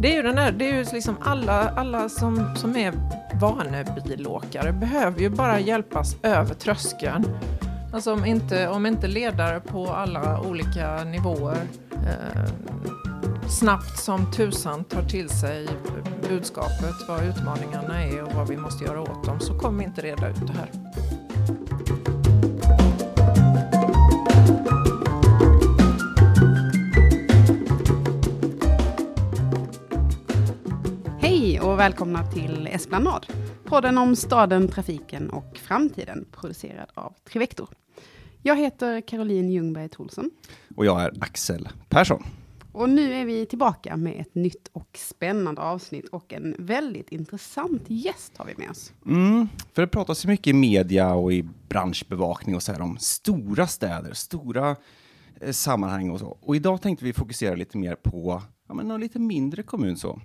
Det är ju den där, det är ju liksom alla, alla som, som är vanebilåkare behöver ju bara hjälpas över tröskeln. Alltså om inte, om inte ledare på alla olika nivåer eh, snabbt som tusan tar till sig budskapet, vad utmaningarna är och vad vi måste göra åt dem, så kommer vi inte reda ut det här. Och välkomna till Esplanad. Podden om staden, trafiken och framtiden producerad av Trivector. Jag heter Caroline Ljungberg Tholsson. Och jag är Axel Persson. Och nu är vi tillbaka med ett nytt och spännande avsnitt och en väldigt intressant gäst har vi med oss. Mm, för det pratas ju mycket i media och i branschbevakning och så här om stora städer, stora eh, sammanhang och så. Och idag tänkte vi fokusera lite mer på ja, men någon lite mindre kommun så.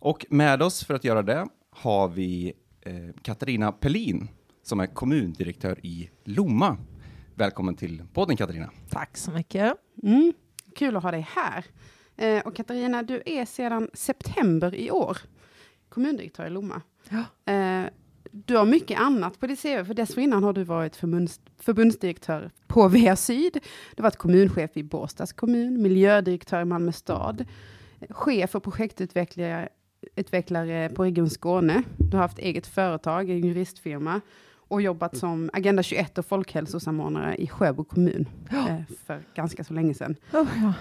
Och med oss för att göra det har vi eh, Katarina Pellin som är kommundirektör i Lomma. Välkommen till podden Katarina. Tack så mycket. Mm, kul att ha dig här. Eh, och Katarina, du är sedan september i år kommundirektör i Lomma. Ja. Eh, du har mycket annat på ditt CV, för dessförinnan har du varit förbunds, förbundsdirektör på VA Syd. Du har varit kommunchef i Båstads kommun, miljödirektör i Malmö stad, chef och projektutvecklare utvecklare på Region Skåne. Du har haft eget företag, en juristfirma och jobbat som Agenda 21 och folkhälsosamordnare i Sjöbo kommun eh, för ganska så länge sedan. Oh, ja.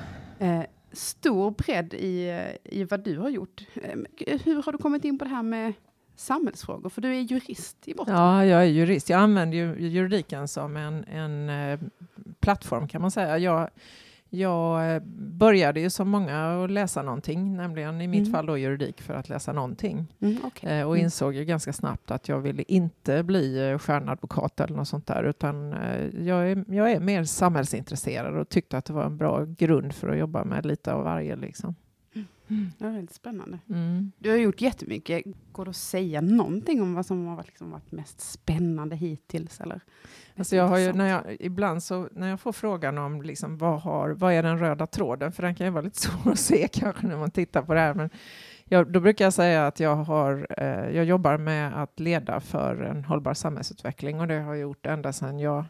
Eh, stor bredd i, i vad du har gjort. Eh, hur har du kommit in på det här med samhällsfrågor? För du är jurist i botten. ja, jag är jurist. Jag använder ju juridiken som en, en plattform kan man säga. Jag, jag eh, började ju som många att läsa någonting, nämligen i mitt Mm. fall då juridik för att läsa någonting. Mm, okej. Eh, och Mm. insåg ju ganska snabbt att jag ville inte bli eh, stjärnadvokat eller något sånt där, utan eh, jag, är, jag är mer samhällsintresserad och tyckte att det var en bra grund för att jobba med lite av varje. Liksom. Det var väldigt spännande. Mm. Du har gjort jättemycket. Går det att säga någonting om vad som har varit, liksom, varit mest spännande hittills? Eller? Alltså jag har ju, när jag, ibland så, när jag får frågan om liksom, vad, har, vad är den röda tråden, för den kan ju vara lite svår att se kanske när man tittar på det här, men jag, då brukar jag säga att jag, har, eh, jag jobbar med att leda för en hållbar samhällsutveckling och det har jag gjort ända sedan jag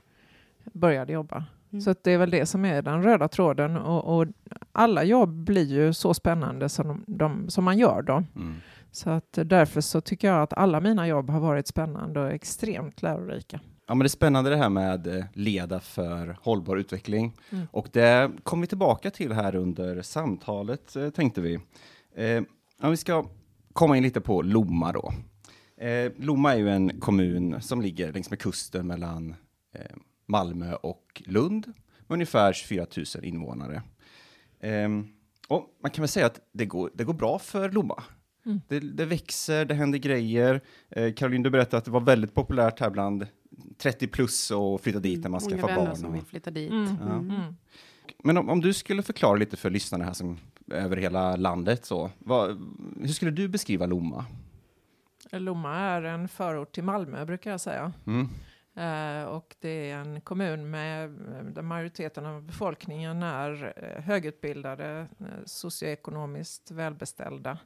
började jobba. Mm. Så det är väl det som är den röda tråden och, och alla jobb blir ju så spännande som, de, de, som man gör dem. Mm. Så att därför så tycker jag att alla mina jobb har varit spännande och extremt lärorika. Ja, men det är spännande det här med eh, leda för hållbar utveckling. Mm. Och det kommer vi tillbaka till här under samtalet, eh, tänkte vi. Eh, ja, vi ska komma in lite på Lomma då. Eh, Lomma är ju en kommun som ligger längs med kusten mellan eh, Malmö och Lund, med ungefär 24 000 invånare. Eh, och man kan väl säga att det går, det går bra för Lomma. Mm. Det, det växer, det händer grejer. Eh, Caroline, du berättade att det var väldigt populärt här bland 30 plus och flytta dit när man Många skaffar barn. som och- vill flytta dit. Mm. Ja. Mm. Men om, om du skulle förklara lite för lyssnarna här som över hela landet så, vad, hur skulle du beskriva Lomma? Lomma är en förort till Malmö brukar jag säga. Eh, och det är en kommun med eh, där majoriteten av befolkningen är eh, högutbildade, socioekonomiskt välbeställda.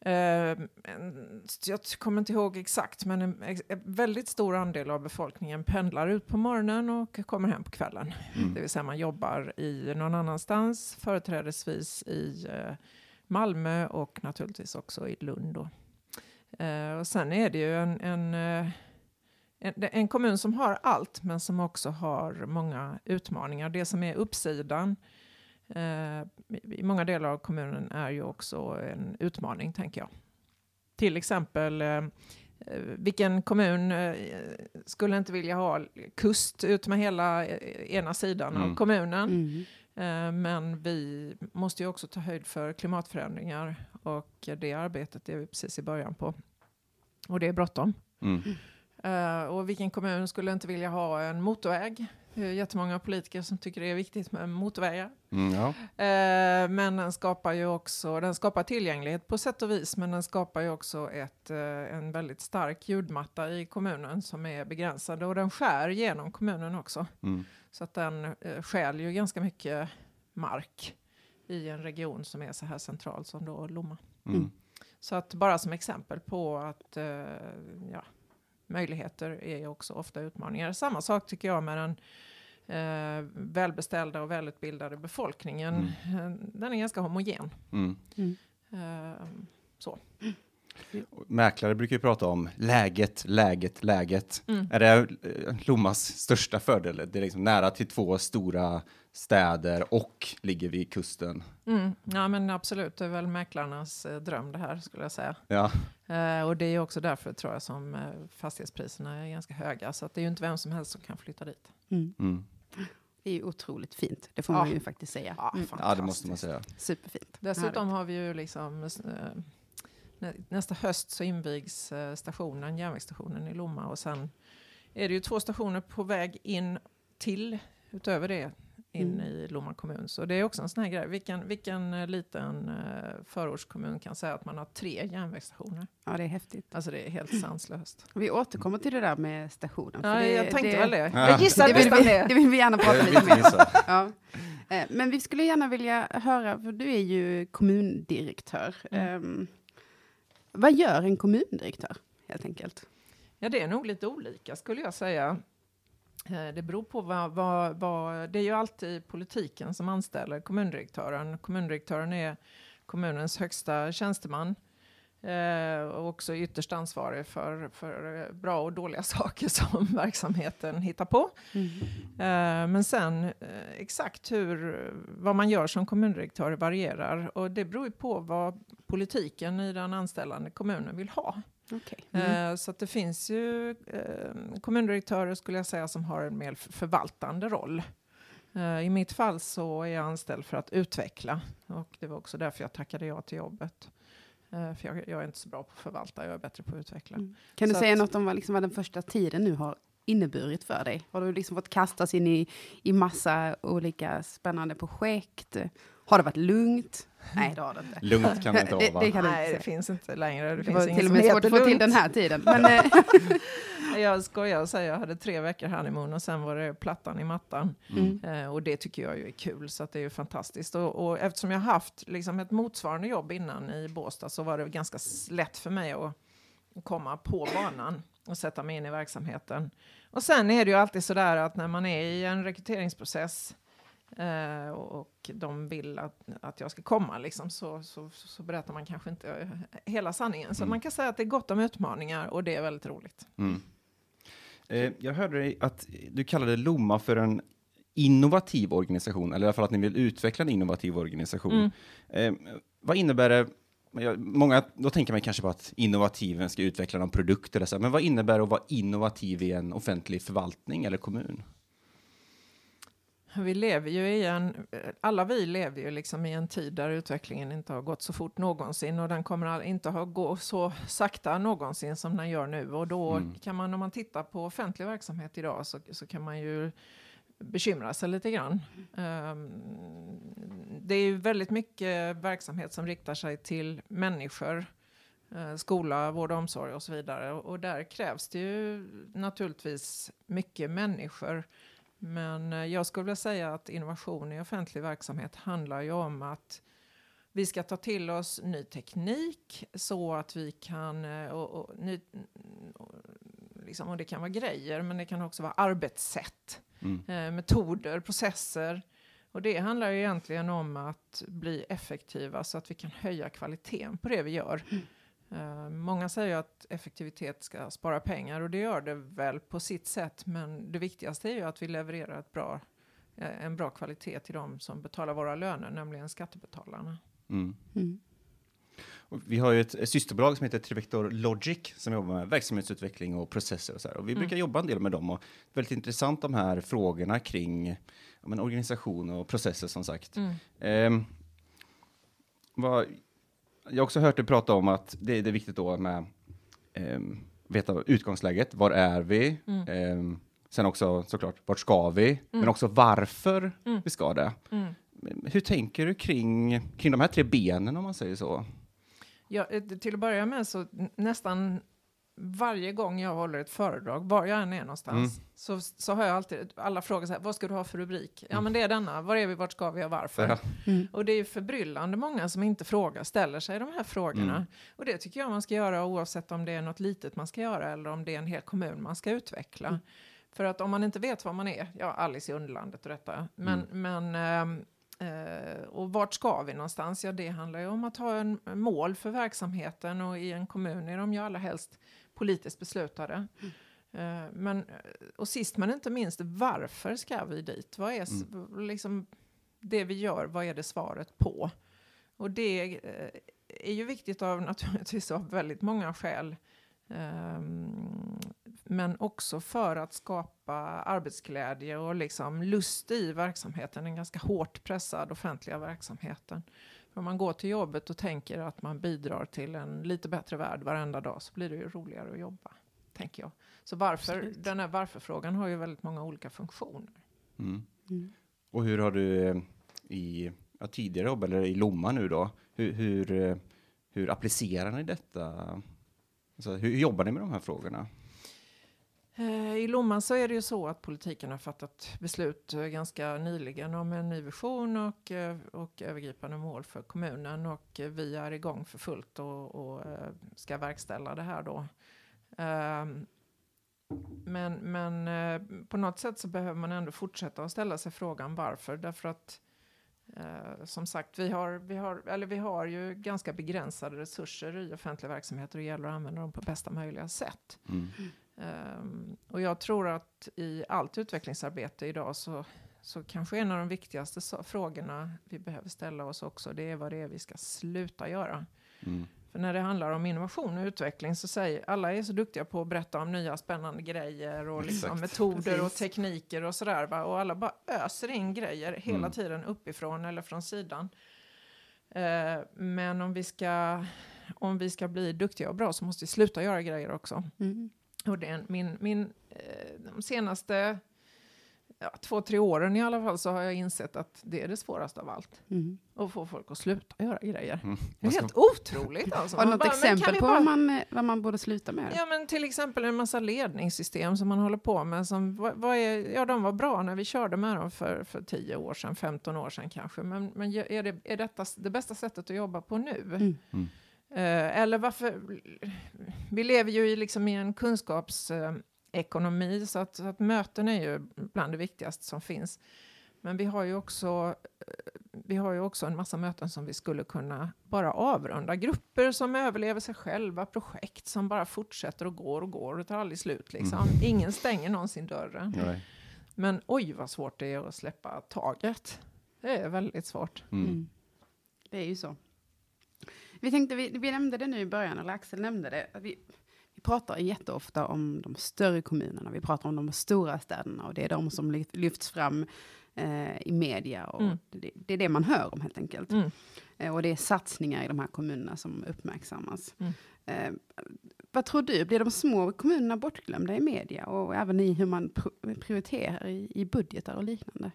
En, jag kommer inte ihåg exakt, men en, väldigt stor andel av befolkningen pendlar ut på morgonen och kommer hem på kvällen. Mm. Det vill säga man jobbar i någon annanstans, företrädesvis i Malmö och naturligtvis också i Lund. Och sen är det ju en, en, kommun som har allt, men som också har många utmaningar. Det som är uppsidan eh, i- många delar av kommunen är ju också en utmaning, tänker jag. Till exempel, eh, eh, vilken kommun eh, skulle inte vilja ha kust ut med hela eh, ena sidan av Mm. kommunen? Mm. Eh, Men vi måste ju också ta höjd för klimatförändringar och det arbetet är vi precis i början på. Och det är bråttom. Mm. Eh, och vilken kommun skulle inte vilja ha en motorväg? Det är jättemånga politiker som tycker det är viktigt med motorvägar. Mm, ja. Eh, men den skapar ju också den skapar tillgänglighet på sätt och vis, men den skapar ju också ett, eh, en väldigt stark ljudmatta i kommunen som är begränsad och den skär genom kommunen också. Mm. Så att den eh, stjäl ju ganska mycket mark i en region som är så här central som då Lomma. Mm. Så att bara som exempel på att ja, möjligheter är ju också ofta utmaningar. Samma sak tycker jag med den eh, välbeställda och välutbildade befolkningen. Eh, Den är ganska homogen. Mm. Eh, så. Mäklare brukar ju prata om läget, läget, läget. Mm. Är det eh, Lommas största fördel? Det är liksom nära till två stora städer och ligger vid kusten. Mm. Ja men absolut, det är väl mäklarnas eh, dröm det här skulle jag säga. Ja, Eh, och det är också därför tror jag som eh, fastighetspriserna är ganska höga. Så att det är ju inte vem som helst som kan flytta dit. Mm. mm. Det är ju otroligt fint, det får Ja. man ju faktiskt säga. Ja, Mm. ja, det måste man säga. Superfint. Dessutom har vi ju liksom eh, nä- nästa höst så invigs eh, stationen, järnvägsstationen i Lomma och sen är det ju två stationer på väg in till utöver det in Mm. i Lomma kommun. Så det är också en sån här grej. Vilken, vilken eh, liten eh, förortskommun kan säga att man har tre järnvägsstationer? Ja, det är häftigt. Alltså det är helt sanslöst. Vi återkommer till det där med stationen. för Ja, det, jag tänkte det, väl det. Ja. Jag gissade det, vill nästan vi, det. det vill vi gärna prata lite mer. Ja. Eh, Men vi skulle gärna vilja höra, för du är ju kommundirektör. Mm. Ehm, vad gör en kommundirektör, helt enkelt? Ja, det är nog lite olika skulle jag säga. Eh, Det beror på vad, vad, vad... Det är ju alltid politiken som anställer kommundirektören. Kommundirektören är kommunens högsta tjänsteman. Eh, och också ytterst ansvarig för, för eh, bra och dåliga saker som verksamheten hittar på. Eh, men sen eh, exakt hur, vad man gör som kommundirektör varierar. Och det beror ju på vad politiken i den anställande kommunen vill ha. Mm. Eh, Så att det finns ju eh, kommundirektörer skulle jag säga som har en mer förvaltande roll. Eh, I mitt fall så är jag anställd för att utveckla och det var också därför jag tackade ja till jobbet. För jag, jag är inte så bra på att förvalta, jag är bättre på att utveckla. Mm. Kan du så säga att- något om vad, liksom, vad den första tiden nu har inneburit för dig? Har du liksom fått kastas in i, i massa olika spännande projekt? Har det varit lugnt? Nej, det har det inte. Lugnt kan det inte Det- vara, va? det kan du Nej, det finns inte längre. Det, Det finns var till och med svårt att få till den här tiden. Men, eh, Jag skojar och säger jag hade tre veckor honeymoon och sen var det plattan i mattan. mm. Eh, och det tycker jag ju är kul, så att det är ju fantastiskt. Och, och eftersom jag haft liksom, ett motsvarande jobb innan i Båstad så var det ganska lätt för mig att komma på banan och sätta mig in i verksamheten. Och sen är det ju alltid så där att när man är i en rekryteringsprocess eh, och de vill att, att jag ska komma, liksom, så, så, så berättar man kanske inte eh, hela sanningen. Så Mm. man kan säga att det är gott om utmaningar och det är väldigt roligt. Mm. Eh, jag hörde dig att du kallade Lomma för en innovativ organisation, eller i alla fall att ni vill utveckla en innovativ organisation. Mm. Eh, vad innebär det? Många, då tänker man kanske på att innovativen ska utveckla någon produkt eller så, men vad innebär det att vara innovativ i en offentlig förvaltning eller kommun? Vi lever ju i en, alla vi lever ju liksom i en tid där utvecklingen inte har gått så fort någonsin och den kommer inte ha gå så sakta någonsin som den gör nu. Och då Mm. kan man, om man tittar på offentlig verksamhet idag så, så kan man ju bekymra sig lite grann. Ehm, det är ju väldigt mycket verksamhet som riktar sig till människor, eh, skola, vård och omsorg och så vidare. Och, och där krävs det ju naturligtvis mycket människor. Men eh, jag skulle vilja säga att innovation i offentlig verksamhet handlar ju om att vi ska ta till oss ny teknik så att vi kan, eh, och, och, ny, och, liksom, och det kan vara grejer, men det kan också vara arbetssätt Mm. eh, metoder, processer. Och det handlar ju egentligen om att bli effektiva så att vi kan höja kvaliteten på det vi gör. Eh, många säger ju att effektivitet ska spara pengar och det gör det väl på sitt sätt. Men det viktigaste är ju att vi levererar ett bra, eh, en bra kvalitet till de som betalar våra löner, nämligen skattebetalarna. Mm. Mm. Och vi har ju ett, systerbolag som heter Trivector Logic som jobbar med verksamhetsutveckling och processer och så här. Och vi Mm. brukar jobba en del med dem och det är väldigt intressant de här frågorna kring ja, men organisation och processer som sagt. Ehm, vad, jag har också hört dig prata om att det, det är viktigt då med ehm, veta utgångsläget. Var är vi? Mm. Ehm, sen också såklart, vart ska vi? Men Mm. också varför Mm. vi ska det. Mm. Hur tänker du kring, kring de här tre benen om man säger så? Ja, eh, till att börja med så nästan varje gång jag håller ett föredrag, var jag än är någonstans, Mm. så, så har jag alltid, alla frågar så här, vad ska du ha för rubrik? Ja men det är denna, var är vi, vart ska vi och varför? Ja. Mm. Och det är ju förbryllande många som inte frågar, ställer sig de här frågorna. Mm. Och det tycker jag man ska göra oavsett om det är något litet man ska göra eller om det är en hel kommun man ska utveckla. Mm. För att om man inte vet var man är, ja Alice i Underlandet och detta, men, Mm. men ehm, eh, och vart ska vi någonstans? Ja, det handlar ju om att ha en en mål för verksamheten och i en kommun är de ju allra helst politiskt beslutade. Eh, men, eh, och sist men inte minst, varför ska vi dit? Vad är s- liksom det vi gör, vad är det svaret på? Och det eh, är ju viktigt av naturligtvis av väldigt många skäl. Ehm, men också för att skapa arbetsglädje och liksom lust i verksamheten, den ganska hårt pressad offentliga verksamheten. Om man går till jobbet och tänker att man bidrar till en lite bättre värld varenda dag så blir det ju roligare att jobba, tänker jag. Så varför, Absolut. den här varför-frågan har ju väldigt många olika funktioner. Mm. Mm. Och hur har du eh, i ja, tidigare jobb, eller i Lomma nu då, hur, hur, eh, hur applicerar ni detta? Alltså, hur jobbar ni med de här frågorna? Eh, I Lomma så är det ju så att politiken har fattat beslut eh, ganska nyligen om en ny vision och, eh, och övergripande mål för kommunen och vi är igång för fullt och, och ska verkställa det här då. Ehm, Men, men på något sätt så behöver man ändå fortsätta att ställa sig frågan varför. Därför att eh, som sagt, vi har, vi, har, eller vi har ju ganska begränsade resurser i offentliga verksamheter och det gäller att använda dem på bästa möjliga sätt. Mm. Ehm, och jag tror att i allt utvecklingsarbete idag så, så kanske en av de viktigaste så, frågorna vi behöver ställa oss också, det är vad det är vi ska sluta göra. Mm. För när det handlar om innovation och utveckling så säger alla är så duktiga på att berätta om nya spännande grejer och liksom metoder och Precis. tekniker och sådär. Va? Och alla bara öser in grejer hela Mm. tiden uppifrån eller från sidan. Eh, men om vi, ska, om vi ska bli duktiga och bra så måste vi sluta göra grejer också. Mm. En, min, min, eh, de senaste ja, två, tre åren i alla fall så har jag insett att det är det svåraste av allt. Mm. Att få folk att sluta göra grejer. Mm. Det är helt otroligt alltså. Har du något bara, exempel vi på bara- vad, man, vad man borde sluta med? Ja men till exempel en massa ledningssystem som man håller på med. Som, vad, vad är, ja de var bra när vi körde med dem för, för 10 år sedan, 15 år sedan kanske. Men, men är, det, är detta det bästa sättet att jobba på nu? Mm. Mm. Eh, eller varför... Vi lever ju i, liksom i en kunskapsekonomi så att, så att möten är ju bland det viktigaste som finns. Men vi har ju också eh, vi har ju också en massa möten som vi skulle kunna bara avrunda. Grupper som överlever sig själva, projekt som bara fortsätter och går och går och tar aldrig slut. Liksom. Mm. Ingen stänger någonsin dörren. Nej. Men oj vad svårt det är att släppa taget. Det är väldigt svårt. Mm. Mm. Det är ju så. Vi, tänkte, vi, vi nämnde det nu i början, eller Axel nämnde det. Vi, vi pratar jätteofta om de större kommunerna, vi pratar om de stora städerna och det är de som lyft- lyfts fram eh, i media. Och Mm. det, det är det man hör om helt enkelt. Mm. Eh, och det är satsningar i de här kommunerna som uppmärksammas. Mm. Eh, vad tror du, blir de små kommunerna bortglömda i media och även i hur man pr- prioriterar i, i budgetar och liknande?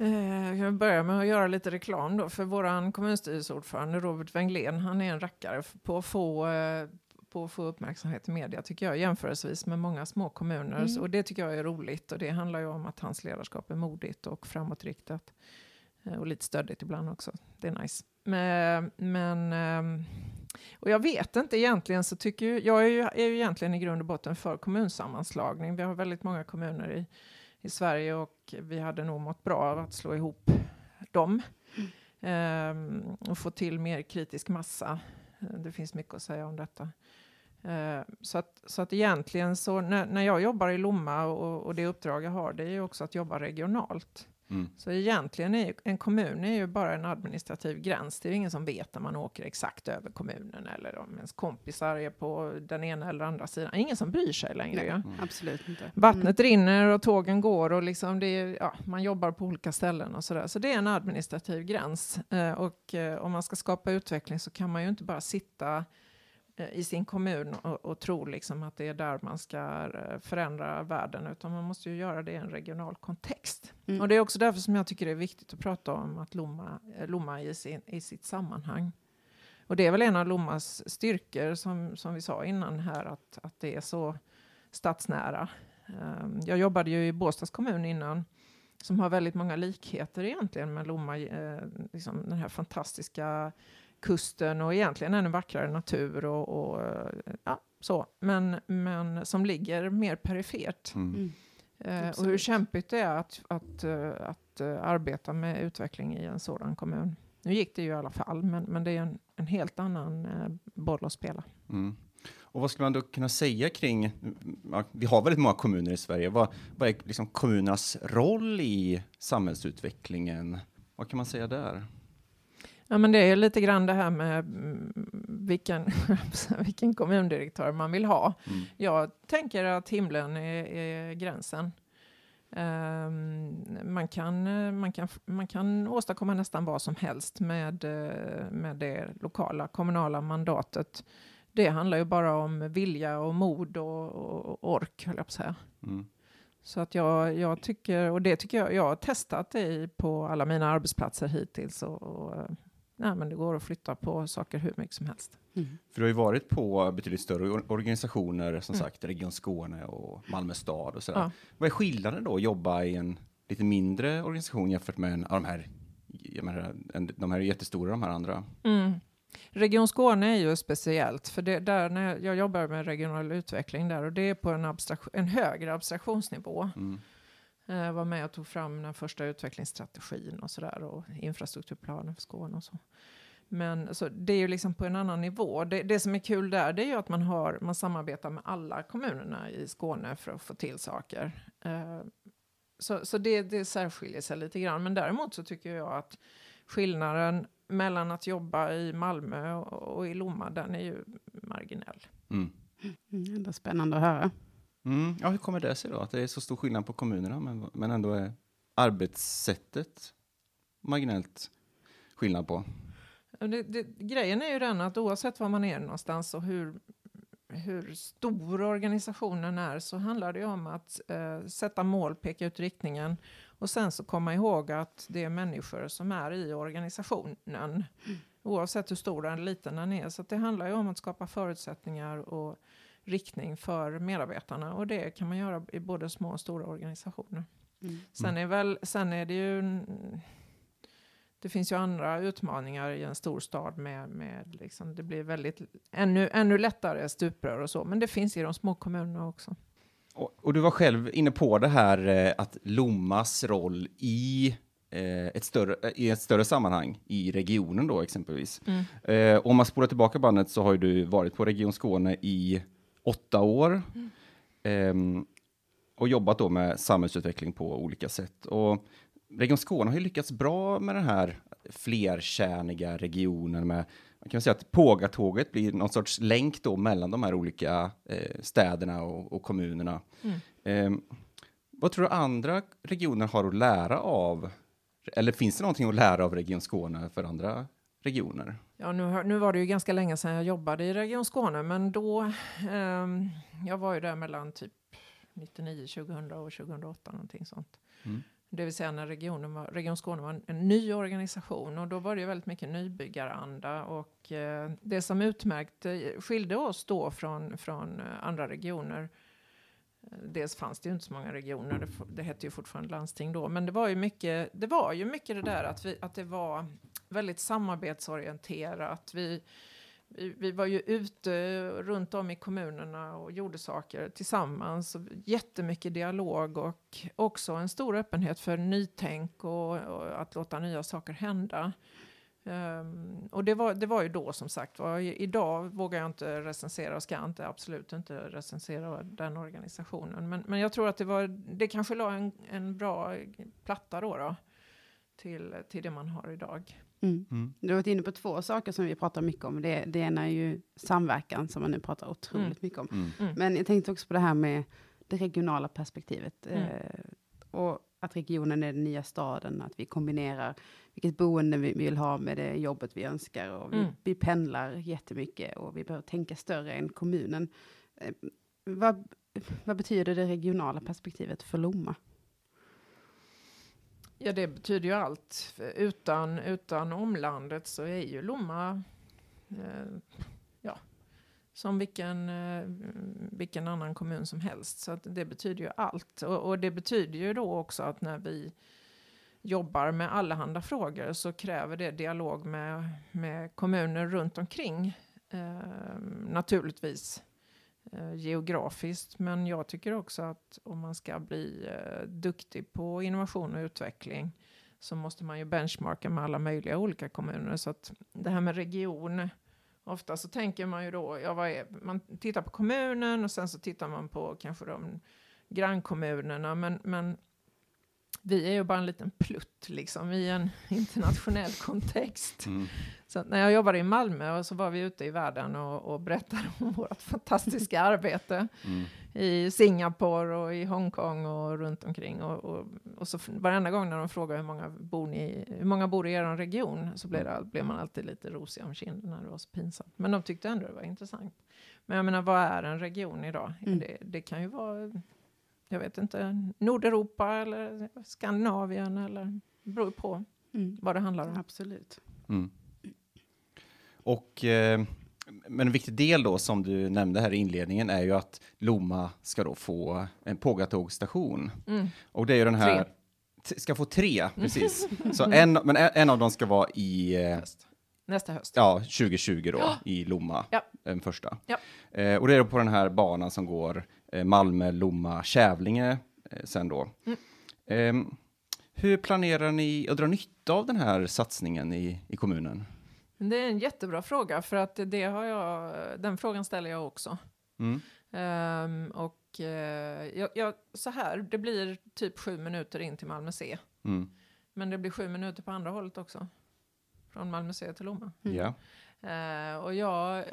Eh, Jag kan börja med att göra lite reklam då för våran kommunstyrelseordförande Robert Wenglén. Han är en rackare på att få, eh, på att få uppmärksamhet i media tycker jag jämförelsevis med många små kommuner. Mm. Så, och det tycker jag är roligt och det handlar ju om att hans ledarskap är modigt och framåtriktat. Eh, Och lite stöddigt ibland också. Det är nice. Men, men ehm, och jag vet inte egentligen så tycker ju, jag är ju, är ju egentligen i grund och botten för kommunsammanslagning. Vi har väldigt många kommuner i i Sverige och vi hade nog mått bra av att slå ihop dem ehm, och få till mer kritisk massa. Det finns mycket att säga om detta. Eh, så, att, så att egentligen så när, när jag jobbar i Lomma och, och det uppdrag jag har det är ju också att jobba regionalt. Mm. Så egentligen är ju, en kommun är ju bara en administrativ gräns. Det är ju ingen som vet när man åker exakt över kommunen eller om ens kompisar är på den ena eller andra sidan. Ingen som bryr sig längre. Nej. ju. Mm. Absolut inte. Vattnet rinner och tågen går och liksom det är, ja, man jobbar på olika ställen och sådär. Så det är en administrativ gräns. Eh, och eh, om man ska skapa utveckling så kan man ju inte bara sitta i sin kommun och, och tro liksom att det är där man ska eh, förändra världen, utan man måste ju göra det i en regional kontext. Mm. Och det är också därför som jag tycker det är viktigt att prata om att Lomma, eh, Lomma i, sin, i sitt sammanhang. Och det är väl en av Lommas styrkor som, som vi sa innan här, att, att det är så stadsnära. Um, jag jobbade ju i Båstads kommun innan, som har väldigt många likheter egentligen med Lomma, eh, liksom den här fantastiska kusten och egentligen ännu vackrare natur och, och ja, så, men, men som ligger mer perifert. Mm. Mm. Eh, och hur kämpigt det är att, att, eh, att, uh, arbeta med utveckling i en sådan kommun. Nu gick det ju i alla fall, men, men det är en, en helt annan uh, boll att spela. Mm. Och vad skulle man då kunna säga kring, ja, vi har väldigt många kommuner i Sverige, vad, vad är liksom kommunernas roll i samhällsutvecklingen? Vad kan man säga där? Ja, men det är lite grann det här med mm, vilken, vilken kommundirektör man vill ha. Mm. Jag tänker att himlen är, är gränsen. Um, man, kan, man, kan, man kan åstadkomma nästan vad som helst med, med det lokala kommunala mandatet. Det handlar ju bara om vilja och mod och, och ork, höll jag på att säga. Mm. Så att jag, jag tycker, och det tycker jag, jag har testat det på alla mina arbetsplatser hittills och, och nej, men det går att flytta på saker hur mycket som helst. Mm. För du har ju varit på betydligt större organisationer, som Mm. sagt, Region Skåne och Malmö stad och sådär. Ja. Vad är skillnaden då att jobba i en lite mindre organisation jämfört med en av de här, jag menar, en, de här är jättestora, de här andra? Mm. Region Skåne är ju speciellt, för det, där när jag jobbar med regional utveckling där och det är på en, abstraktion, en högre abstraktionsnivå. Mm. Jag var med och tog fram den första utvecklingsstrategin och sådär och infrastrukturplanen för Skåne och så. Men så det är ju liksom på en annan nivå. Det, det som är kul där det är ju att man, har, man samarbetar med alla kommunerna i Skåne för att få till saker. Eh, så så det, det särskiljer sig lite grann. Men däremot så tycker jag att skillnaden mellan att jobba i Malmö och, och i Lomma, den är ju marginell. Mm. Mm, ändå spännande att höra. Mm. Ja, hur kommer det sig då, att det är så stor skillnad på kommunerna, men, men ändå är arbetssättet marginellt skillnad på? Det, det, grejen är ju den att oavsett var man är någonstans och hur, hur stor organisationen är så handlar det ju om att eh, sätta mål, peka ut riktningen och sen så komma ihåg att det är människor som är i organisationen. Oavsett hur stor eller liten den är. Så att det handlar ju om att skapa förutsättningar och riktning för medarbetarna och det kan man göra i både små och stora organisationer. Mm. Sen är, väl, sen är det ju... Det finns ju andra utmaningar i en stor stad med, med liksom, det blir väldigt ännu, ännu lättare stuprör och så. Men det finns i de små kommunerna också. Och, och du var själv inne på det här eh, att Lommas roll i, eh, ett större, eh, i ett större sammanhang, i regionen då exempelvis. Mm. Eh, om man spolar tillbaka bandet så har ju du varit på Region Skåne i åtta år ehm, och jobbat då med samhällsutveckling på olika sätt. Och Region Skåne har ju lyckats bra med den här flerkärniga regionen med man kan säga att Pågatåget blir någon sorts länk då mellan de här olika eh, städerna och, och kommunerna. Mm. Ehm, vad tror du andra regioner har att lära av? Eller finns det någonting att lära av Region Skåne för andra regioner? Ja, nu, nu var det ju ganska länge sedan jag jobbade i Region Skåne, men då... ehm, jag var ju där mellan typ 99, 2000 och 2008, någonting sånt. Mm. Det vill säga när regionen var, Region Skåne var en, en ny organisation och då var det ju väldigt mycket nybyggaranda och eh, det som utmärkte, skilde oss då från, från eh, andra regioner eh, Dels fanns det ju inte så många regioner, det, det hette ju fortfarande landsting då, men det var ju mycket det, var ju mycket det där att, vi, att det var väldigt samarbetsorienterat. Vi, vi, vi var ju ute runt om i kommunerna och gjorde saker tillsammans. Och jättemycket dialog och också en stor öppenhet för nytänk och, och att låta nya saker hända. Ehm, och det var, det var ju då som sagt var. Idag vågar jag inte recensera och ska inte, absolut inte recensera den organisationen. Men, men jag tror att det, var, det kanske la en, en bra platta då, då till, till det man har idag. Mm. Du har varit inne på två saker som vi pratar mycket om. Det, det ena är ju samverkan som man nu pratar otroligt Mm. mycket om. Mm. Mm. Men jag tänkte också på det här med det regionala perspektivet. Mm. Eh, och att regionen är den nya staden, att vi kombinerar vilket boende vi vill ha med det jobbet vi önskar. Och vi, Mm. vi pendlar jättemycket och vi behöver tänka större än kommunen. Eh, vad, vad betyder det regionala perspektivet för Lomma? Ja, det betyder ju allt. Utan, utan omlandet så är ju Lomma eh, ja, som vilken, eh, vilken annan kommun som helst. Så att det betyder ju allt. Och, och det betyder ju då också att när vi jobbar med allehanda frågor så kräver det dialog med, med kommuner runt omkring. Eh, naturligtvis eh, geografiskt, men jag tycker också att om man ska bli eh, duktig på innovation och utveckling så måste man ju benchmarka med alla möjliga olika kommuner. Så att det här med region, ofta så tänker man ju då, ja, vad är, man tittar på kommunen och sen så tittar man på kanske de grannkommunerna, men, men vi är ju bara en liten plutt liksom i en internationell kontext. Mm. Så när jag jobbade i Malmö och så var vi ute i världen och, och berättade om vårt fantastiska arbete Mm. i Singapore och i Hongkong och runt omkring. Och, och, och så varenda gång när de frågar hur många bor, ni, hur många bor i er region så blev, det, blev man alltid lite rosig om kinderna. Det var så pinsamt. Men de tyckte ändå det var intressant. Men jag menar, vad är en region idag? Mm. Det, det kan ju vara, jag vet inte, Nordeuropa eller Skandinavien eller beror på Mm. vad det handlar om. Absolut. Mm. Och, eh, men en viktig del då som du nämnde här i inledningen är ju att Lomma ska då få en pågatågstation. Mm. Och det är ju den här... Tre. Ska få tre, precis. Så en, men en, en av dem ska vara i eh. Nästa höst. ja, 2020 då, i Lomma, Ja. den första. Ja. Eh, och det är då på den här banan som går Malmö, Lomma, Kävlinge eh, sen då. Mm. Ehm, hur planerar ni att dra nytta av den här satsningen i, i kommunen? Det är en jättebra fråga för att det har jag, den frågan ställer jag också. Mm. Ehm, och eh, jag, jag, så här, det blir typ sju minuter in till Malmö C. Mm. Men det blir sju minuter på andra hållet också. Från Malmö C till Lomma. Mm. Ja. Eh, och jag,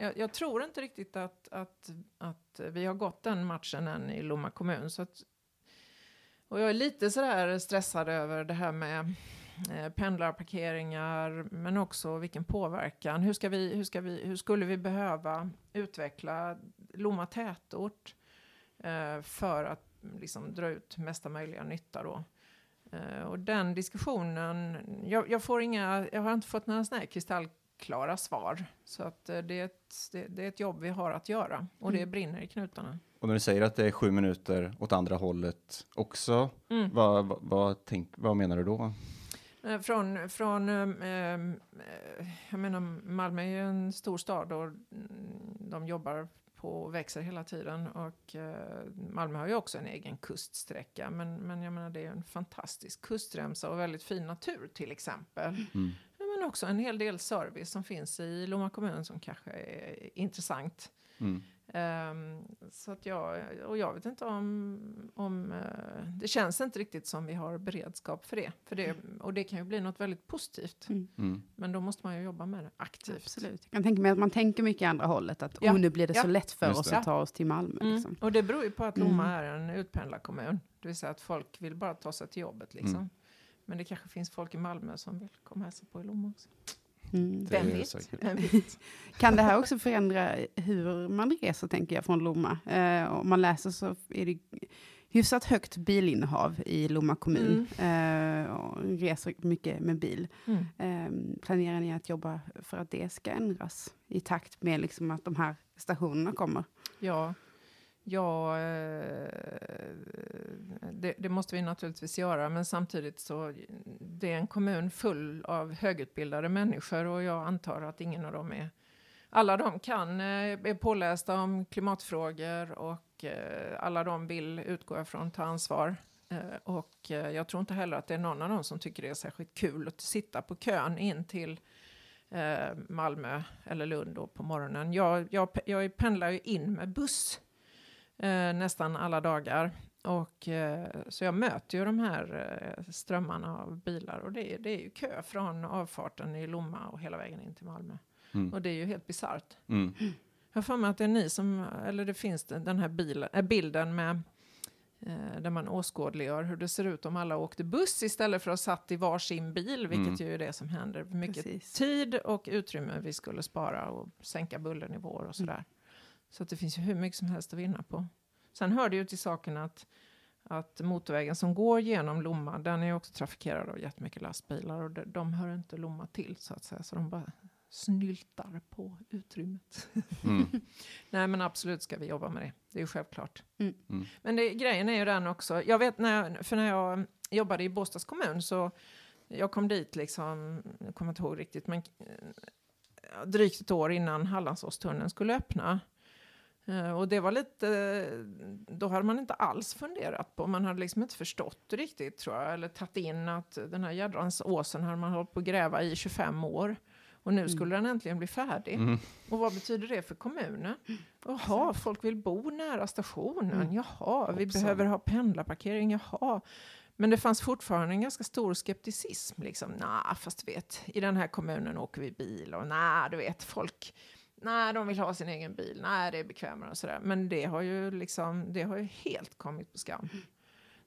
jag, jag tror inte riktigt att, att, att vi har gått den matchen än i Lomma kommun. Så att, och jag är lite sådär stressad över det här med eh, pendlarparkeringar, men också vilken påverkan. Hur, ska vi, hur, ska vi, hur skulle vi behöva utveckla Lomma tätort eh, för att liksom, dra ut mesta möjliga nytta då? Eh, och den diskussionen, jag, jag, får inga, jag har inte fått några sådana här kristallklara svar. Så att eh, det, är ett, det, det är ett jobb vi har att göra och det Mm. brinner i knutarna. Och när du säger att det är sju minuter åt andra hållet också, vad, vad, vad, tänk, vad menar du då? Eh, Från, från ehm, eh, jag menar Malmö är ju en stor stad och mm, de jobbar på och växer hela tiden. Och eh, Malmö har ju också en egen kuststräcka. Men, men jag menar det är en fantastisk kustremsa och väldigt fin natur till exempel. Mm. Men också en hel del service som finns i Lomma kommun som kanske är intressant. Mm. Ehm, så att jag, och jag vet inte om, om eh, det känns inte riktigt som vi har beredskap för det. För det. Och det kan ju bli något väldigt positivt. Mm. Mm. Men då måste man ju jobba med det aktivt. Absolut. Jag kan tänka mig att man tänker mycket i andra hållet. Att Ja. oh, nu blir det Ja. så lätt för Just oss det. att ta oss till Malmö. Mm. Liksom. Och det beror ju på att Lomma Mm. är en utpendlarkommun. Det vill säga att folk vill bara ta sig till jobbet liksom. Mm. Men det kanske finns folk i Malmö som vill komma och hälsa på i Lomma också. Mm. Vem vet? säkert. Vem vet? Kan det här också förändra hur man reser, tänker jag, från Lomma? Eh, om man läser så är det hyfsat högt bilinnehav i Lomma kommun. Eh, och reser mycket med bil. Mm. Eh, planerar ni att jobba för att det ska ändras i takt med liksom att de här stationerna kommer? Ja, ja eh, det, det måste vi naturligtvis göra, men samtidigt så det är en kommun full av högutbildade människor och jag antar att ingen av dem är alla de kan, eh, är pålästa om klimatfrågor och eh, alla de vill, utgå ifrån, ta ansvar. Och jag tror inte heller att det är någon av dem som tycker det är särskilt kul att sitta på kön in till Malmö eller Lund då på morgonen. Jag, jag, jag pendlar ju in med buss eh, nästan alla dagar. Och, eh, så jag möter ju de här eh, strömmarna av bilar och det, är- det är ju kö från avfarten i Lomma och hela vägen in till Malmö. Mm. Och det är ju helt bisarrt. Mm. Jag har för mig att det är ni som, eller det finns den här bilen, äh, bilden med eh, där man åskådliggör hur det ser ut om alla åkte buss istället för att satt i varsin bil, vilket Mm. ju är det som händer. Hur Mycket Precis. tid och utrymme vi skulle spara och sänka bullernivåer och sådär. Så att det finns ju hur mycket som helst att vinna på. Sen hör det ju till saken att, att motorvägen som går genom Lomma, den är ju också trafikerad av jättemycket lastbilar och de, de hör inte Lomma till så att säga. Så de bara snyltar på utrymmet. Mm. Nej men absolut ska vi jobba med det. Det är ju självklart. Mm. Mm. Men det, grejen är ju den också. Jag vet när jag, för när jag jobbade i Båstads kommun så jag kom dit liksom, jag kommer inte ihåg riktigt, men eh, drygt ett år innan Hallandsåstunneln skulle öppna. Eh, och det var lite, då hade man inte alls funderat på, man hade liksom inte förstått riktigt tror jag, eller tagit in att den här jädrans åsen hade man hållit på att gräva i 25 år. Och nu skulle den äntligen bli färdig. Mm. Och vad betyder det för kommunen? Jaha, folk vill bo nära stationen. Jaha, vi behöver ha pendlarparkering. Jaha. Men det fanns fortfarande en ganska stor skepticism. Liksom, nah, fast du vet, i den här kommunen åker vi bil. Och nej, du vet, folk, nej, de vill ha sin egen bil. Nej, det är bekvämare och sådär. Men det har ju liksom, det har ju helt kommit på skam.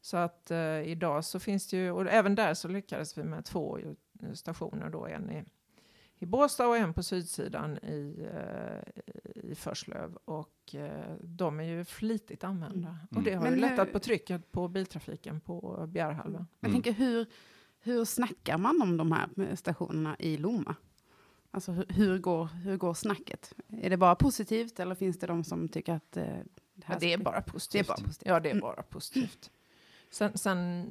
Så att eh, idag så finns det ju, och även där så lyckades vi med två stationer då, en i i Båstad och en på sydsidan i, eh, i Förslöv. Och eh, de är ju flitigt använda. Mm. Och det har Men ju lättat hur- på trycket på biltrafiken på Bjärhalvön. Jag Mm. tänker hur, hur snackar man om de här stationerna i Lomma? Alltså hur, hur, går, hur går snacket? Är det bara positivt eller finns det de som tycker att eh, det här Ja, det är bara positivt. Det är bara positivt. Ja, det är Mm. bara positivt. Sen, sen,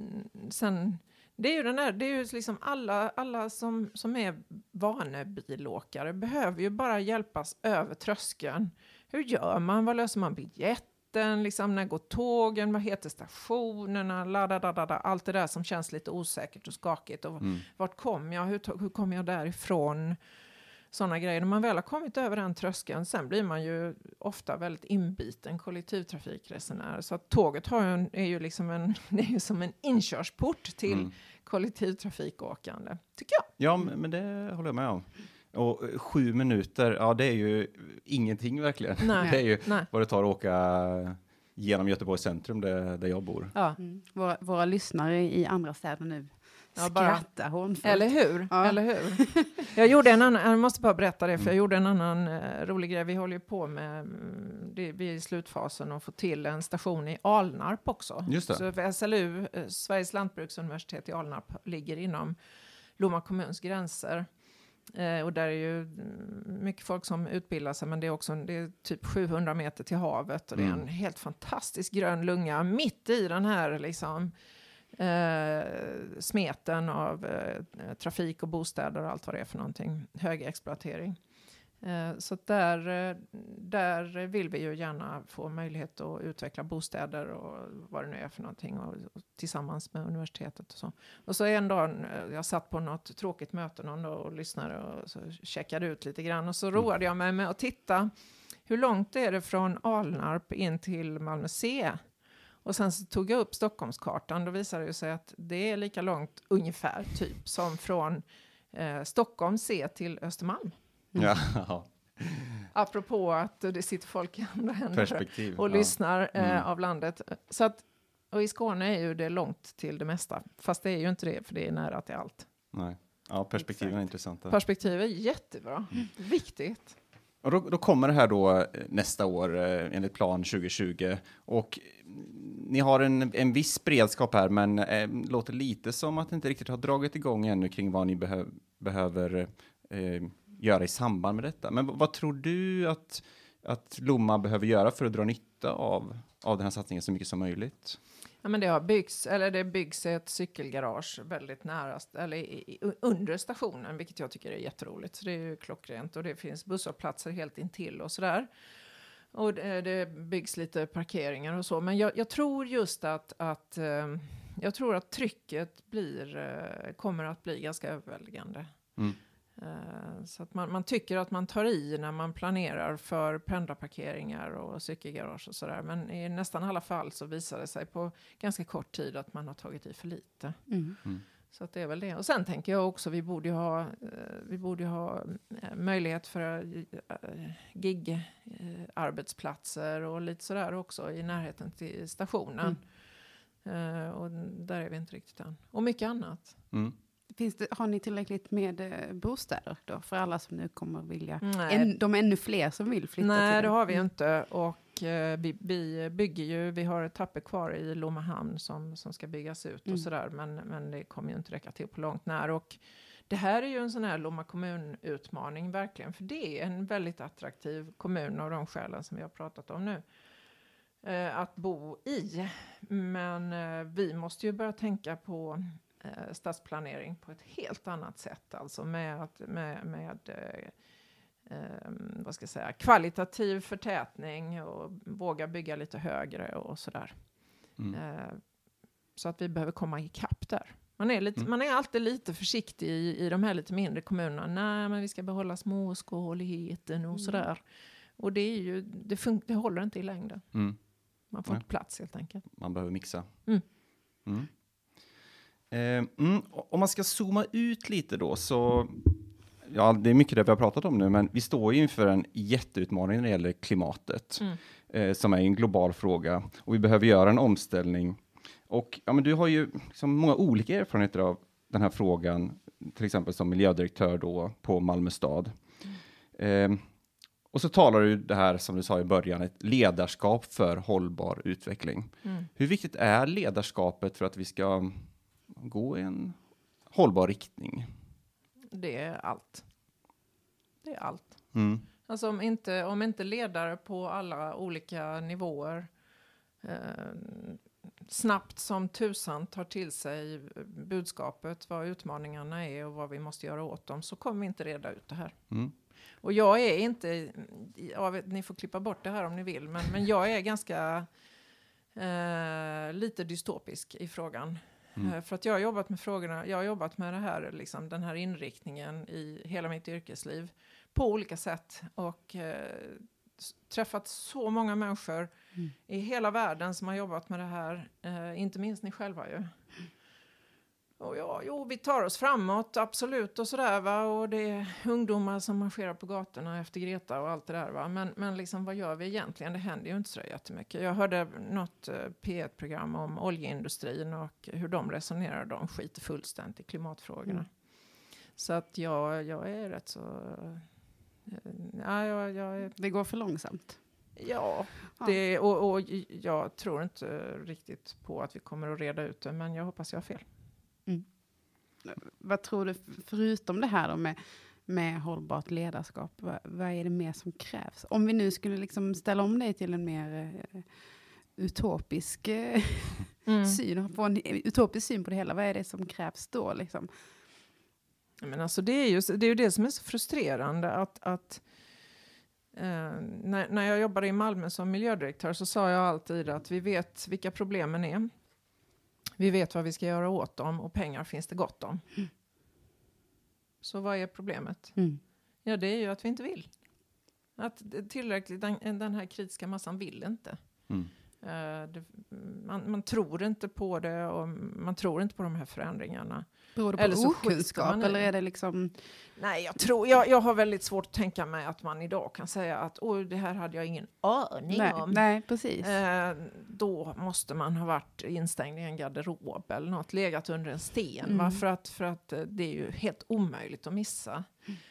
sen det är ju den där, det är ju liksom alla, alla som, som är vanebilåkare behöver ju bara hjälpas över tröskeln. Hur gör man? Vad löser man biljetten? Liksom, när går tågen? Vad heter stationerna? La, da, da, da, da. Allt det där som känns lite osäkert och skakigt. Och Mm. vart kom jag? Hur, hur kom jag därifrån? Sådana grejer. När man väl har kommit över den tröskeln, sen blir man ju ofta väldigt inbiten kollektivtrafikresenär. Så att tåget har ju en, är ju liksom en, det är ju som en inkörsport till Mm. kollektivtrafikåkande, tycker jag. Ja, men men det håller jag med om. Och eh, sju minuter, ja det är ju ingenting verkligen. Nej. Det är ju Nej. vad det tar att åka genom Göteborgs centrum där, där jag bor. Ja. Mm. Våra, våra lyssnare i andra städer nu Ja, skrattar hånfullt. Eller hur? Ja. Eller hur? Jag gjorde en annan, jag måste bara berätta det, för jag Mm. gjorde en annan eh, rolig grej. Vi håller ju på med, mm, det, vi är i slutfasen och få till en station i Alnarp också. Just det. Så SLU, eh, Sveriges lantbruksuniversitet i Alnarp, ligger inom Lomma kommuns gränser. Eh, och där är ju mm, mycket folk som utbildar sig, men det är också en- det är typ 700 meter till havet och det är Mm. en helt fantastisk grön lunga mitt i den här liksom eh, smeten av eh, trafik och bostäder och allt vad det är för någonting. Hög exploatering. Eh, så där, eh, där vill vi ju gärna få möjlighet att utveckla bostäder och vad det nu är för någonting och, och tillsammans med universitetet och så. Och så en dag, eh, jag satt på något tråkigt möte någon dag och lyssnade och så checkade ut lite grann och så roade jag mig med att titta hur långt är det från Alnarp in till Malmö C? Och sen så tog jag upp Stockholmskartan, då visade det sig att det är lika långt ungefär typ som från eh, Stockholm C till Östermalm. Ja, ja. Apropå att det sitter folk i andra händer och ja. lyssnar eh, Mm. av landet. Så att, och i Skåne är ju det långt till det mesta, fast det är ju inte det, för det är nära till allt. Nej. Ja, perspektiven är Exakt. intressanta. Perspektiv är jättebra, viktigt. Och då, då kommer det här då eh, nästa år eh, enligt plan 2020 och ni har en, en viss beredskap här men eh, låter lite som att det inte riktigt har dragit igång ännu kring vad ni behö behöver eh, göra i samband med detta. Men vad tror du att, att Lomma behöver göra för att dra nytta av, av den här satsningen så mycket som möjligt? Ja, men det har byggts, eller det byggs ett cykelgarage väldigt nära, eller i, i, under stationen, vilket jag tycker är jätteroligt. Så det är ju klockrent och det finns busshållplatser helt intill och sådär. Och det, eh, det byggs lite parkeringar och så. Men jag, jag tror just att, att eh, jag tror att trycket blir, eh, kommer att bli ganska överväldigande. Mm. Eh, Så att man, man tycker att man tar i när man planerar för pendlarparkeringar och cykelgarage och sådär. Men i nästan alla fall så visar det sig på ganska kort tid att man har tagit i för lite. Mm. Så att det är väl det. Och sen tänker jag också vi borde ju ha, eh, vi borde ha eh, möjlighet för eh, gig eh, arbetsplatser och lite sådär också i närheten till stationen. Eh, och där är vi inte riktigt än. Och mycket annat. Mm. Finns det, har ni tillräckligt med eh, bostäder då för alla som nu kommer vilja? Nej. En, de är ännu fler som vill flytta Nej, till det har vi ju Mm. inte. Och eh, vi, vi bygger ju, vi har ett tapper kvar i Lomma hamn som, som ska byggas ut Mm. och sådär. Men, men det kommer ju inte räcka till på långt när. Och det här är ju en sån här Lomma kommun-utmaning verkligen, för det är en väldigt attraktiv kommun av de skälen som vi har pratat om nu eh, att bo i. Men vi måste ju börja tänka på eh, stadsplanering på ett helt annat sätt, alltså med, att, med, med eh, eh, vad ska jag säga, kvalitativ förtätning och våga bygga lite högre och sådär. Mm. Eh, så att vi behöver komma ikapp där. Man är, lite, Mm. man är alltid lite försiktig i, i de här lite mindre kommunerna. Nej, men vi ska behålla småskaligheten och Mm. sådär. Och det, är ju, det, fun- det håller inte i längden. Mm. Man får Nej. inte plats helt enkelt. Man behöver mixa. Mm. Mm. Eh, mm, om man ska zooma ut lite då så, ja det är mycket det vi har pratat om nu, men vi står ju inför en jätteutmaning när det gäller klimatet, Mm. eh, som är en global fråga och vi behöver göra en omställning. Och ja, men du har ju liksom många olika erfarenheter av den här frågan, till exempel som miljödirektör då på Malmö stad. Eh, och så talar du det här som du sa i början, ett ledarskap för hållbar utveckling. Mm. Hur viktigt är ledarskapet för att vi ska gå i en hållbar riktning? Det är allt. Det är allt. Mm. Alltså om inte, om inte ledare på alla olika nivåer eh, snabbt som tusan tar till sig budskapet, vad utmaningarna är och vad vi måste göra åt dem, så kommer vi inte reda ut det här. Mm. Och jag är inte, jag vet, ni får klippa bort det här om ni vill, men, men jag är ganska eh, lite dystopisk i frågan. Mm. Eh, för att jag har jobbat med frågorna, jag har jobbat med det här, liksom, den här inriktningen i hela mitt yrkesliv på olika sätt och eh, träffat så många människor Mm. i hela världen som har jobbat med det här, eh, inte minst ni själva ju. Och ja, jo, vi tar oss framåt, absolut, och sådär va. Och det är ungdomar som marscherar på gatorna efter Greta och allt det där va. Men, men liksom, vad gör vi egentligen? Det händer ju inte så jättemycket. Jag hörde något eh, P1-program om oljeindustrin och hur de resonerar. De skiter fullständigt i klimatfrågorna. Mm. Så att jag, jag är rätt så... eh, Ja, jag, jag Det går för långsamt. Ja, Ja. det, och, och jag tror inte riktigt på att vi kommer att reda ut det, men jag hoppas jag har fel. Vad tror du, förutom det här då med, med hållbart ledarskap, vad, vad är det mer som krävs? Om vi nu skulle liksom ställa om dig till en mer eh, utopisk eh, Mm. syn, få en utopisk syn på det hela, vad är det som krävs då? Liksom? Men alltså det, är ju, det är ju det som är så frustrerande att, att eh, när, när jag jobbade i Malmö som miljödirektör så sa jag alltid att vi vet vilka problemen är. Vi vet vad vi ska göra åt dem och pengar finns det gott om. Så vad är problemet? Mm. Ja, det är ju att vi inte vill. Att tillräckligt, den, den här kritiska massan vill inte. Mm. Eh, det, man, man tror inte på det och man tror inte på de här förändringarna. Beror det Eller på så skjuter okunskap eller är det liksom... Nej, jag, tror, jag, jag har väldigt svårt att tänka mig att man idag kan säga att Oj, det här hade jag ingen aning Nej, om. nej, precis. Eh, då måste man ha varit instängd i en garderob eller något, legat under en sten. Mm. För, att, för att eh, det är ju helt omöjligt att missa.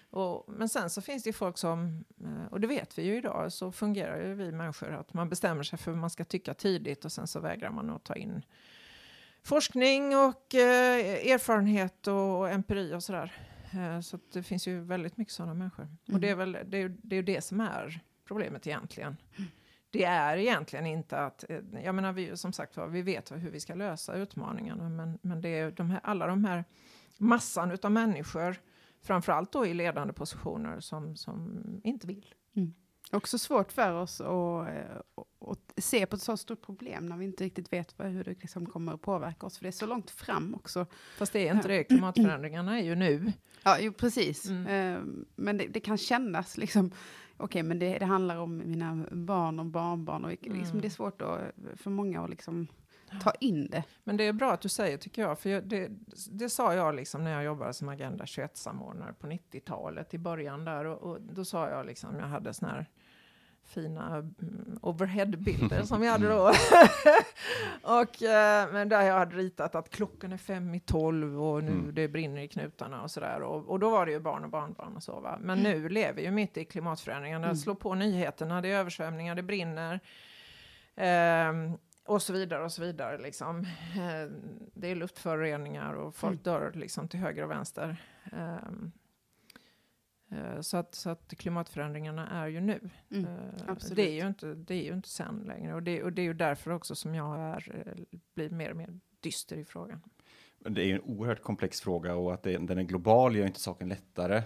Och, men sen så finns det ju folk som, eh, och det vet vi ju idag, så fungerar ju vi människor att man bestämmer sig för vad man ska tycka tidigt och sen så vägrar man att ta in forskning och eh, erfarenhet och, och empiri och sådär. Eh, så det finns ju väldigt mycket sådana människor. Och det är väl det, är, det, är det som är problemet egentligen. Det är egentligen inte att, eh, jag menar vi, som sagt vi vet hur vi ska lösa utmaningarna, men, men det är de här, alla de här massan utav människor, framförallt då i ledande positioner, som, som inte vill. Också svårt för oss att, eh, att se på ett så stort problem när vi inte riktigt vet vad, hur det liksom kommer att påverka oss. För det är så långt fram också. Fast det är inte det, klimatförändringarna är ju nu. Ja, jo, precis. Mm. Eh, Men det, det kan kännas liksom, okej, men det, det handlar om mina barn och barnbarn. Och liksom, Mm. Det är svårt då, för många att liksom ta in det. Men det är bra att du säger tycker jag, för jag, det, det sa jag liksom när jag jobbade som Agenda 21-samordnare på 90-talet i början där och, och då sa jag liksom, jag hade såna här fina mm, overheadbilder som vi hade då. och, eh, men där jag hade ritat att klockan är fem i tolv och nu Mm. det brinner i knutarna och sådär. Och, och då var det ju barn och barnbarn och så va. Men nu lever vi ju mitt i klimatförändringarna. Mm. Slå på nyheterna, det är översvämningar, det brinner. Ehm, och så vidare och så vidare. Liksom. Eh, det är luftföroreningar och folk Mm. dör liksom till höger och vänster. Eh, så, att, så att klimatförändringarna är ju nu. Mm. Eh, det, är ju inte, det är ju inte sen längre. Och det, och det är ju därför också som jag är, eh, blir mer och mer dyster i frågan. Men Det är ju en oerhört komplex fråga och att det, den är global gör inte saken lättare.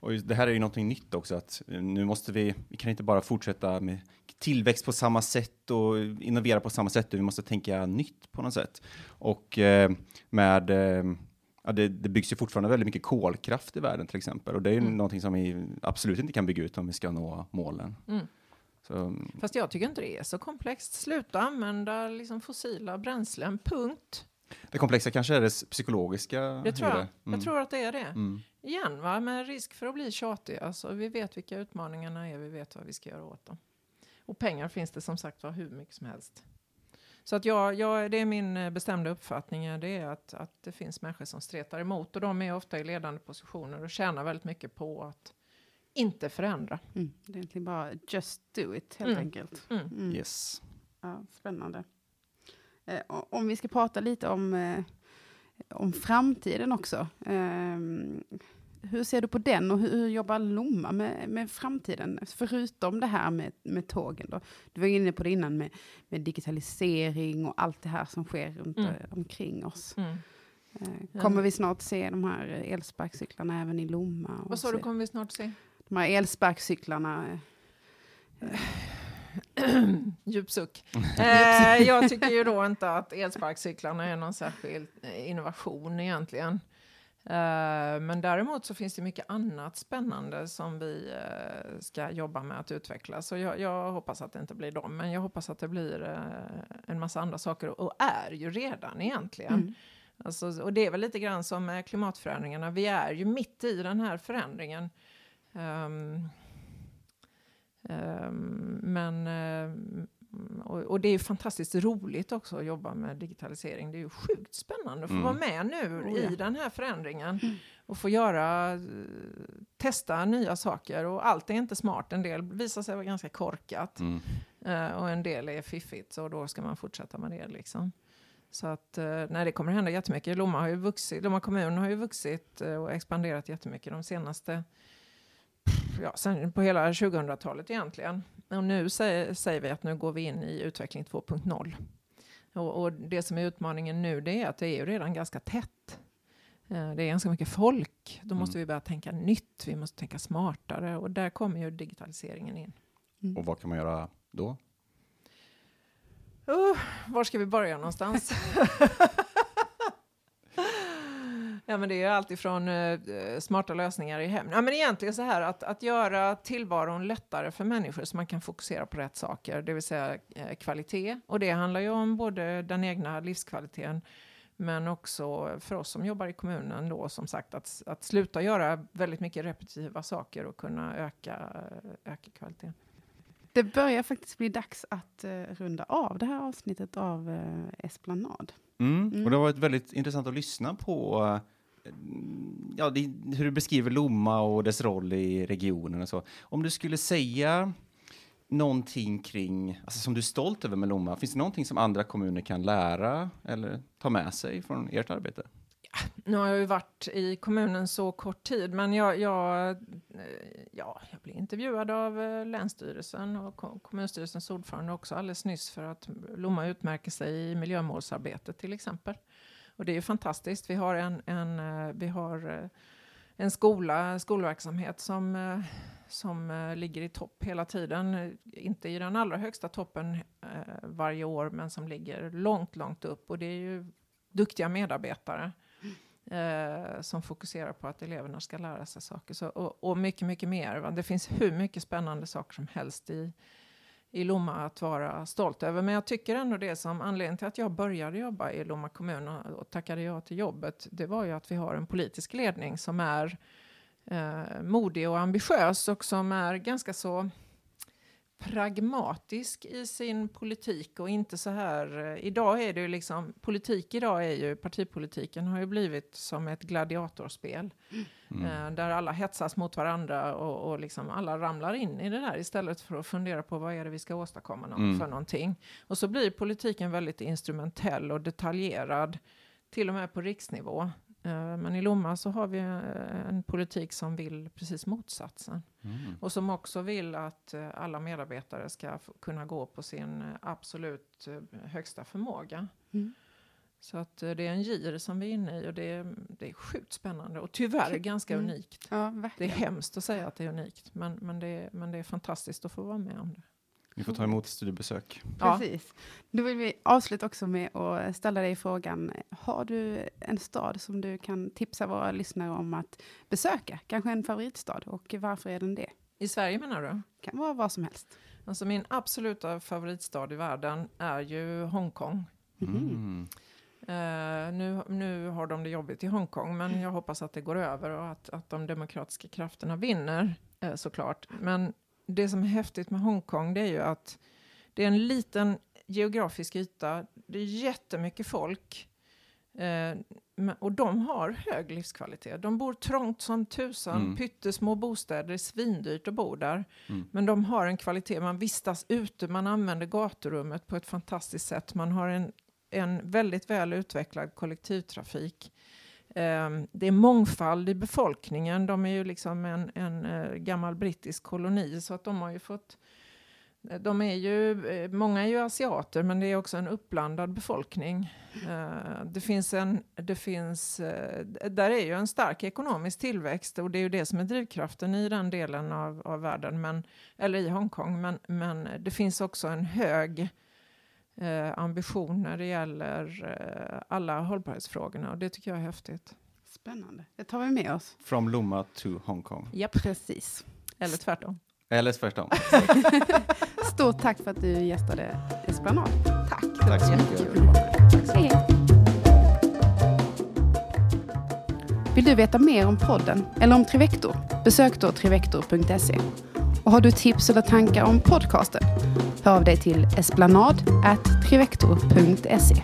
Och det här är ju någonting nytt också, att eh, nu måste vi, vi kan inte bara fortsätta med tillväxt på samma sätt och innovera på samma sätt, vi måste tänka nytt på något sätt. Och eh, med, eh, ja, det, det byggs ju fortfarande väldigt mycket kolkraft i världen till exempel, och det är ju Mm. någonting som vi absolut inte kan bygga ut om vi ska nå målen. Mm. Så, Fast jag tycker inte det är så komplext. Sluta använda liksom fossila bränslen, punkt. det komplexa kanske är det psykologiska. Det tror jag. Mm. Jag tror att det är det. Mm. Igen, va? med risk för att bli tjatig. Alltså, vi vet vilka utmaningarna är, vi vet vad vi ska göra åt dem. Och pengar finns det som sagt var hur mycket som helst. Så att jag, jag, det är min eh, bestämda uppfattning, eh, det är att, att det finns människor som stretar emot och de är ofta i ledande positioner och tjänar väldigt mycket på att inte förändra. Mm. Det är egentligen bara just do it, helt Mm. enkelt. Mm. Mm. Yes. Ja, spännande. Eh, om vi ska prata lite om, eh, om framtiden också. Ehm, hur ser du på den och hur, jobbar Lomma med, med framtiden? Förutom det här med, med tågen. Då. Du var inne på det innan med, med digitalisering och allt det här som sker runt Mm. eh, omkring oss. Mm. Eh, Ja. kommer vi snart se de här elsparkcyklarna även i Lomma? Vad sa du, kommer vi snart se? De här elsparkcyklarna. eh, Djup suck. eh, jag tycker ju då inte att elsparkcyklarna är någon särskild innovation egentligen. Eh, men däremot så finns det mycket annat spännande som vi eh, ska jobba med att utveckla. Så jag, jag hoppas att det inte blir dem, men jag hoppas att det blir eh, en massa andra saker och är ju redan egentligen. Mm. Alltså, och det är väl lite grann som med klimatförändringarna. Vi är ju mitt i den här förändringen. Ehm, ehm, men, ehm, och, och det är ju fantastiskt roligt också att jobba med digitalisering. Det är ju sjukt spännande att få Mm. vara med nu Oh, ja. i den här förändringen. Och få göra, eh, testa nya saker. Och allt är inte smart. En del visar sig vara ganska korkat. Mm. Eh, och en del är fiffigt, så då ska man fortsätta med det. Liksom. Så att, uh, nej, det kommer hända jättemycket. Lomma, har ju vuxit, Lomma kommun har ju vuxit eh, och expanderat jättemycket de senaste, ja, sen på hela 2000-talet egentligen. Och nu säger, säger vi att nu går vi in i utveckling 2.0. Och, och det som är utmaningen nu, det är att det är ju redan ganska tätt. Eh, Det är ganska mycket folk. Då måste Mm. vi börja tänka nytt, vi måste tänka smartare och där kommer ju digitaliseringen in. Och vad kan man göra då? Uh, var ska vi börja någonstans? ja, men det är allt ifrån eh, smarta lösningar i hem. Ja, men egentligen så här att, att göra tillvaron lättare för människor så man kan fokusera på rätt saker, det vill säga eh, kvalitet. Och det handlar ju om både den egna livskvaliteten men också för oss som jobbar i kommunen då som sagt att, att sluta göra väldigt mycket repetitiva saker och kunna öka, öka kvaliteten. Det börjar faktiskt bli dags att eh, runda av det här avsnittet av eh, Esplanad. Mm. Mm. Och det har varit väldigt intressant att lyssna på eh, Eh, ja, det, hur du beskriver Lomma och dess roll i regionen och så. Om du skulle säga någonting kring, alltså som du är stolt över med Lomma, finns det någonting som andra kommuner kan lära eller ta med sig från ert arbete? Nu har jag ju varit i kommunen så kort tid, men jag, jag, eh, ja, jag blev intervjuad av eh, Länsstyrelsen och kommunstyrelsens ordförande också alldeles nyss för att Lomma utmärker sig i miljömålsarbetet till exempel. Och det är ju fantastiskt. Vi har en, en, eh, vi har eh, en skola, skolverksamhet som, eh, som ligger i topp hela tiden. Inte i den allra högsta toppen varje år, men som ligger långt, långt upp. Och det är ju duktiga medarbetare eh, som fokuserar på att eleverna ska lära sig saker. Så, och, och mycket, mycket mer. Va? Det finns hur mycket spännande saker som helst i, i Lomma att vara stolt över. Men jag tycker ändå det som anledningen till att jag började jobba i Lomma kommun och, och tackade ja till jobbet, det var ju att vi har en politisk ledning som är eh, modig och ambitiös och som är ganska så pragmatisk i sin politik och inte så här. eh, Idag är det ju liksom, politik idag är ju, partipolitiken har ju blivit som ett gladiatorspel. Mm. Eh, där alla hetsas mot varandra och, och liksom alla ramlar in i det där istället för att fundera på vad är det vi ska åstadkomma nå- Mm. för någonting. Och så blir politiken väldigt instrumentell och detaljerad, till och med på riksnivå. Eh, men i Lomma så har vi eh, en politik som vill precis motsatsen. Mm. Och som också vill att alla medarbetare ska kunna gå på sin absolut högsta förmåga. Mm. Så att eh, det är en gir som vi är inne i och det är, det är sjukt spännande och tyvärr ganska Mm. unikt. Ja, Det är hemskt att säga att det är unikt, men, men, det, är, men det är fantastiskt att få vara med om det. Vi får ta emot studiebesök. Ja. Precis. Då vill vi avsluta också med att ställa dig frågan. Har du en stad som du kan tipsa våra lyssnare om att besöka? Kanske en favoritstad och varför är den det? I Sverige menar du? Kan vara vad som helst. Alltså min absoluta favoritstad i världen är ju Hongkong. Mm. Eh, nu, nu har de det jobbigt i Hongkong, men jag hoppas att det går över och att, att de demokratiska krafterna vinner eh, såklart. Men det som är häftigt med Hongkong det är ju att det är en liten geografisk yta, det är jättemycket folk men- och de har hög livskvalitet. De bor trångt som tusan, Mm. pyttesmå bostäder, det är svindyrt att bo där. Mm. Men de har en kvalitet, man vistas ute, man använder gaturummet på ett fantastiskt sätt. Man har en, en väldigt väl utvecklad kollektivtrafik. Ehm, det är mångfald i befolkningen. De är ju liksom en, en eh, gammal brittisk koloni så att de har ju fått eh, de är ju, eh, många är ju asiater men det är också en uppblandad befolkning. Det finns en, det finns, där är ju en stark ekonomisk tillväxt och det är ju det som är drivkraften i den delen av, av världen, men, eller i Hongkong. Men, men det finns också en hög eh, ambition när det gäller eh, alla hållbarhetsfrågorna och det tycker jag är häftigt. Spännande. Det tar vi med oss. From Lomma to Hongkong. Japp, Precis. eller tvärtom. Eller tvärtom. Stort tack för att du gästade Esplanad. Tack! Tack så mycket. Hej. Vill du veta mer om podden eller om Trivector? Besök då trivector.se. Och har du tips eller tankar om podcasten? Hör av dig till esplanad@trivector.se.